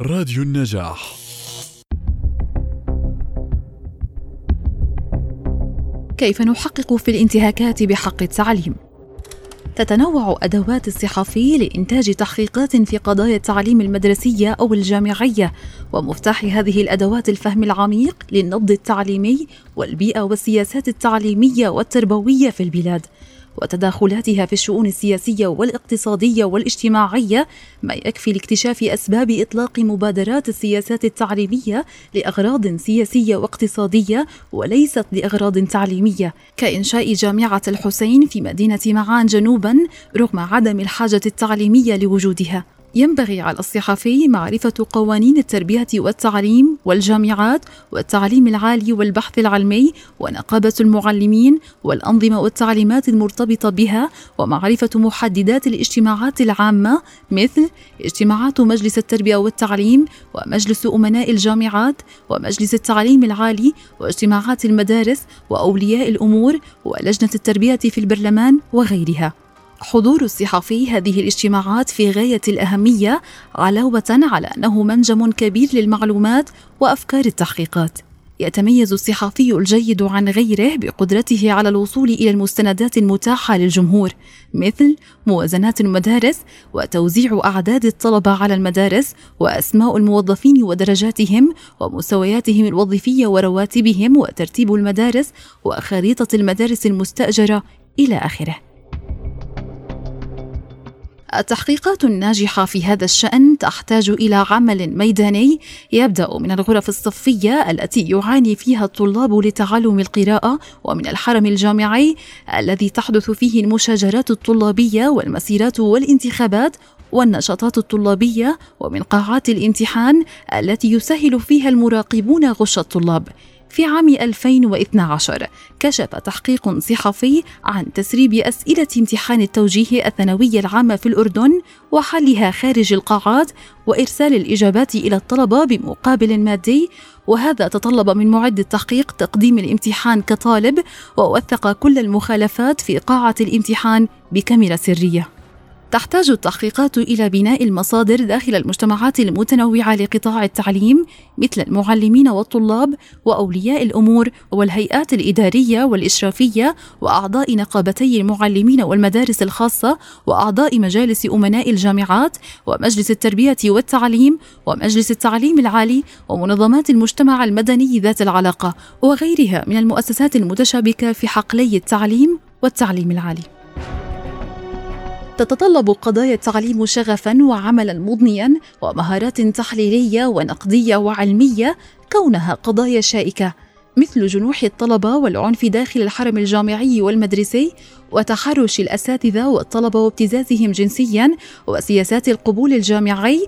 راديو النجاح. كيف نحقق في الانتهاكات بحق التعليم؟ تتنوع أدوات الصحفي لإنتاج تحقيقات في قضايا التعليم المدرسية أو الجامعية ومفتاح هذه الأدوات الفهم العميق للنبض التعليمي والبيئة والسياسات التعليمية والتربوية في البلاد. وتداخلاتها في الشؤون السياسية والاقتصادية والاجتماعية ما يكفي لاكتشاف أسباب إطلاق مبادرات السياسات التعليمية لأغراض سياسية واقتصادية وليست لأغراض تعليمية. كإنشاء جامعة الحسين في مدينة معان جنوبا رغم عدم الحاجة التعليمية لوجودها. ينبغي على الصحفي معرفة قوانين التربية والتعليم والجامعات والتعليم العالي والبحث العلمي ونقابة المعلمين والأنظمة والتعليمات المرتبطة بها ومعرفة محددات الاجتماعات العامة مثل اجتماعات مجلس التربية والتعليم ومجلس أمناء الجامعات ومجلس التعليم العالي واجتماعات المدارس وأولياء الأمور ولجنة التربية في البرلمان وغيرها. حضور الصحفي هذه الاجتماعات في غاية الأهمية علاوة على أنه منجم كبير للمعلومات وأفكار التحقيقات. يتميز الصحفي الجيد عن غيره بقدرته على الوصول إلى المستندات المتاحة للجمهور مثل موازنات المدارس وتوزيع أعداد الطلبة على المدارس وأسماء الموظفين ودرجاتهم ومستوياتهم الوظيفية ورواتبهم وترتيب المدارس وخريطة المدارس المستأجرة إلى آخره. التحقيقات الناجحة في هذا الشأن تحتاج إلى عمل ميداني يبدأ من الغرف الصفية التي يعاني فيها الطلاب لتعلم القراءة ومن الحرم الجامعي الذي تحدث فيه المشاجرات الطلابية والمسيرات والانتخابات والنشاطات الطلابية ومن قاعات الامتحان التي يسهل فيها المراقبون غش الطلاب. في عام 2012 كشف تحقيق صحفي عن تسريب أسئلة امتحان التوجيه الثانوية العامة في الأردن وحلها خارج القاعات وإرسال الإجابات إلى الطلبة بمقابل مادي وهذا تطلب من معد التحقيق تقديم الامتحان كطالب ووثق كل المخالفات في قاعة الامتحان بكاميرا سرية. تحتاج التحقيقات إلى بناء المصادر داخل المجتمعات المتنوعة لقطاع التعليم مثل المعلمين والطلاب وأولياء الأمور والهيئات الإدارية والإشرافية وأعضاء نقابتي المعلمين والمدارس الخاصة وأعضاء مجالس أمناء الجامعات ومجلس التربية والتعليم ومجلس التعليم العالي ومنظمات المجتمع المدني ذات العلاقة وغيرها من المؤسسات المتشابكة في حقلي التعليم والتعليم العالي. تتطلب قضايا التعليم شغفا وعملا مضنيا ومهارات تحليلية ونقدية وعلمية كونها قضايا شائكة مثل جنوح الطلبة والعنف داخل الحرم الجامعي والمدرسي وتحرش الأساتذة والطلبة وابتزازهم جنسيا وسياسات القبول الجامعي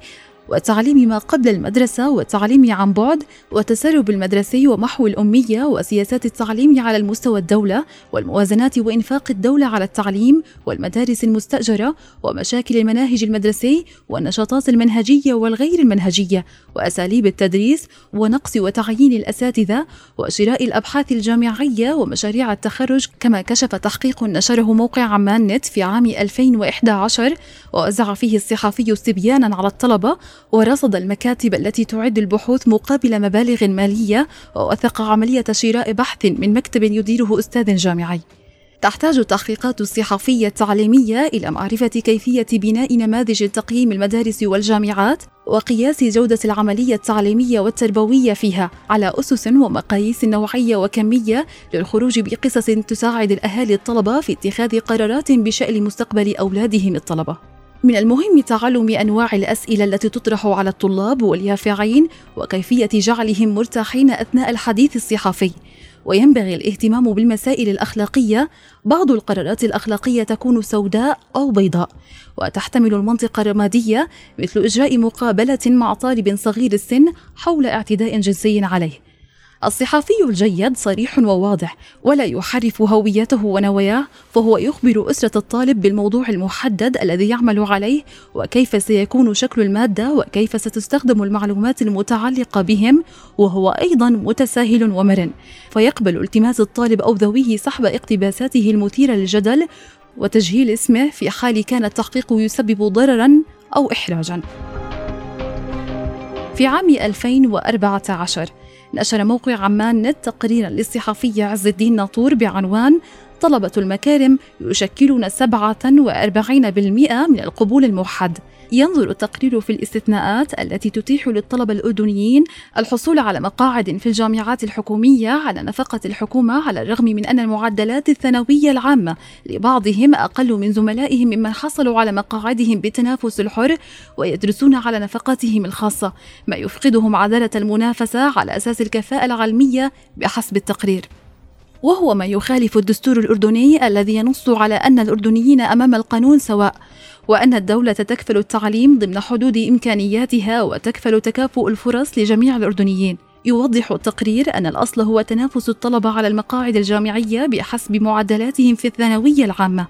وتعليم ما قبل المدرسة والتعليم عن بعد والتسرب المدرسي ومحو الأمية وسياسات التعليم على المستوى الدولة والموازنات وإنفاق الدولة على التعليم والمدارس المستأجرة ومشاكل المناهج المدرسي والنشاطات المنهجية والغير المنهجية وأساليب التدريس ونقص وتعيين الأساتذة وشراء الأبحاث الجامعية ومشاريع التخرج كما كشف تحقيق نشره موقع عمان نت في عام 2011 ووزع فيه الصحفي استبيانا على الطلبة ورصد المكاتب التي تعد البحوث مقابل مبالغ مالية ووثق عملية شراء بحث من مكتب يديره أستاذ جامعي تحتاج التحقيقات الصحفية التعليمية إلى معرفة كيفية بناء نماذج تقييم المدارس والجامعات وقياس جودة العملية التعليمية والتربوية فيها على أسس ومقاييس نوعية وكمية للخروج بقصص تساعد الأهالي الطلبة في اتخاذ قرارات بشأن مستقبل أولادهم الطلبة. من المهم تعلم أنواع الأسئلة التي تطرح على الطلاب واليافعين وكيفية جعلهم مرتاحين أثناء الحديث الصحفي. وينبغي الاهتمام بالمسائل الأخلاقية. بعض القرارات الأخلاقية تكون سوداء أو بيضاء وتحتمل المنطقة الرمادية مثل إجراء مقابلة مع طالب صغير السن حول اعتداء جنسي عليه. الصحفي الجيد صريح وواضح ولا يحرف هويته ونواياه فهو يخبر أسرة الطالب بالموضوع المحدد الذي يعمل عليه وكيف سيكون شكل المادة وكيف ستستخدم المعلومات المتعلقة بهم وهو أيضا متساهل ومرن. فيقبل التماس الطالب أو ذويه سحب اقتباساته المثيرة للجدل وتجهيل اسمه في حال كان التحقيق يسبب ضررا أو إحراجا. في عام 2014 نشر موقع عمان نت تقريرا للصحفي عز الدين ناطور بعنوان طلبة المكارم يشكلون 47% من القبول الموحد. ينظر التقرير في الاستثناءات التي تتيح للطلبة الأردنيين الحصول على مقاعد في الجامعات الحكومية على نفقة الحكومة على الرغم من أن المعدلات الثانوية العامة لبعضهم أقل من زملائهم ممن حصلوا على مقاعدهم بالتنافس الحر ويدرسون على نفقاتهم الخاصة ما يفقدهم عدالة المنافسة على أساس الكفاءة العلمية بحسب التقرير. وهو ما يخالف الدستور الأردني الذي ينص على أن الأردنيين أمام القانون سواء وأن الدولة تكفل التعليم ضمن حدود إمكانياتها وتكفل تكافؤ الفرص لجميع الأردنيين. يوضح التقرير أن الأصل هو تنافس الطلبة على المقاعد الجامعية بحسب معدلاتهم في الثانوية العامة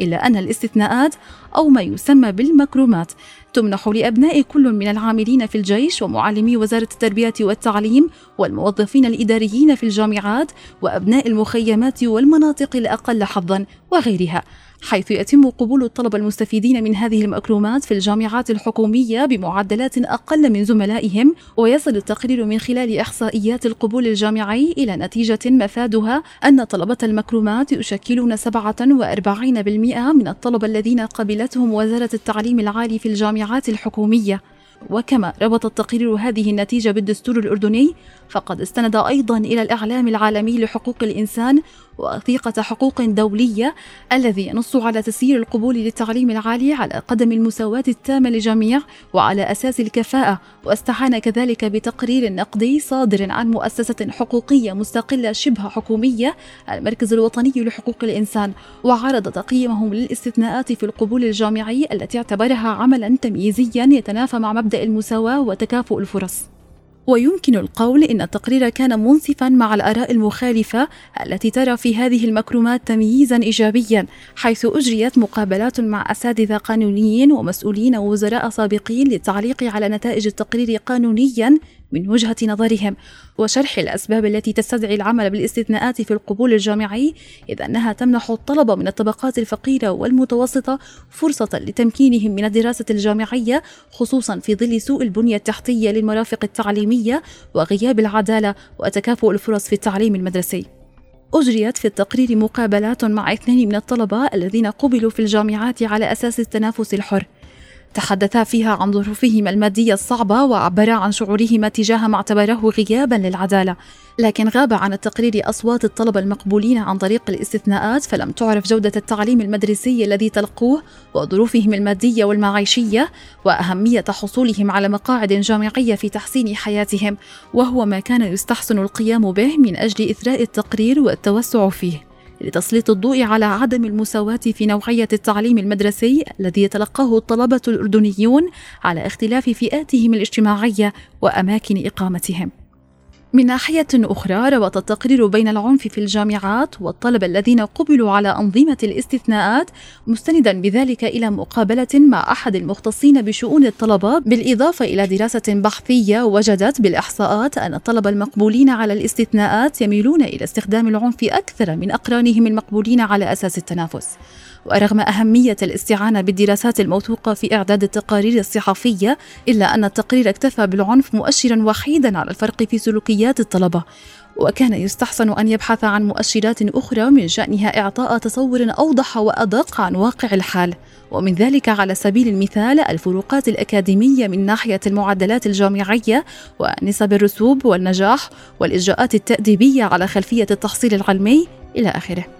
إلا أن الاستثناءات أو ما يسمى بالمكرومات تمنح لأبناء كل من العاملين في الجيش ومعلمي وزارة التربية والتعليم والموظفين الإداريين في الجامعات وأبناء المخيمات والمناطق الأقل حظا وغيرها حيث يتم قبول الطلبة المستفيدين من هذه المكرومات في الجامعات الحكومية بمعدلات أقل من زملائهم ويصل التقرير من خلال إحصائيات القبول الجامعي إلى نتيجة مفادها أن طلبة المكرومات يشكلون 47% من الطلبة الذين قبلتهم وزارة التعليم العالي في الجامعات الحكومية. وكما ربط التقرير هذه النتيجة بالدستور الأردني فقد استند أيضا إلى الإعلام العالمي لحقوق الإنسان وثيقة حقوق دولية الذي ينص على تسيير القبول للتعليم العالي على قدم المساواة التامة للجميع وعلى أساس الكفاءة. واستعان كذلك بتقرير نقدي صادر عن مؤسسة حقوقية مستقلة شبه حكومية المركز الوطني لحقوق الإنسان وعرض تقييمهم للاستثناءات في القبول الجامعي التي اعتبرها عملا تمييزيا يتنافى مع مبدأ المساواة وتكافؤ الفرص. ويمكن القول إن التقرير كان منصفا مع الآراء المخالفة التي ترى في هذه المكرمات تمييزا إيجابيا حيث أجريت مقابلات مع أساتذة قانونيين ومسؤولين ووزراء سابقين للتعليق على نتائج التقرير قانونيا من وجهة نظرهم وشرح الأسباب التي تستدعي العمل بالاستثناءات في القبول الجامعي إذ أنها تمنح الطلبة من الطبقات الفقيرة والمتوسطة فرصة لتمكينهم من الدراسة الجامعية خصوصا في ظل سوء البنية التحتية للمرافق التعليمية وغياب العدالة وتكافؤ الفرص في التعليم المدرسي. أجريت في التقرير مقابلات مع اثنين من الطلبة الذين قبلوا في الجامعات على أساس التنافس الحر. تحدثا فيها عن ظروفهما المادية الصعبة وعبرا عن شعورهما تجاه ما اعتبره غيابا للعدالة. لكن غاب عن التقرير أصوات الطلبة المقبولين عن طريق الاستثناءات فلم تعرف جودة التعليم المدرسي الذي تلقوه وظروفهم المادية والمعيشية وأهمية حصولهم على مقاعد جامعية في تحسين حياتهم وهو ما كان يستحسن القيام به من أجل إثراء التقرير والتوسع فيه. لتسليط الضوء على عدم المساواة في نوعية التعليم المدرسي الذي يتلقاه الطلبة الأردنيون على اختلاف فئاتهم الاجتماعية وأماكن إقامتهم. من ناحية أخرى ربط التقرير بين العنف في الجامعات والطلبة الذين قبلوا على أنظمة الاستثناءات مستندا بذلك إلى مقابلة مع أحد المختصين بشؤون الطلبة بالإضافة إلى دراسة بحثية وجدت بالإحصاءات أن الطلبة المقبولين على الاستثناءات يميلون إلى استخدام العنف أكثر من أقرانهم المقبولين على أساس التنافس. ورغم أهمية الاستعانة بالدراسات الموثوقة في إعداد التقارير الصحفية إلا أن التقرير اكتفى بالعنف مؤشرا وحيدا على الفرق في سلوكيات الطلبة. وكان يستحسن أن يبحث عن مؤشرات أخرى من شأنها إعطاء تصور أوضح وأدق عن واقع الحال. ومن ذلك على سبيل المثال الفروقات الأكاديمية من ناحية المعدلات الجامعية ونسب الرسوب والنجاح والإجراءات التأديبية على خلفية التحصيل العلمي إلى آخره.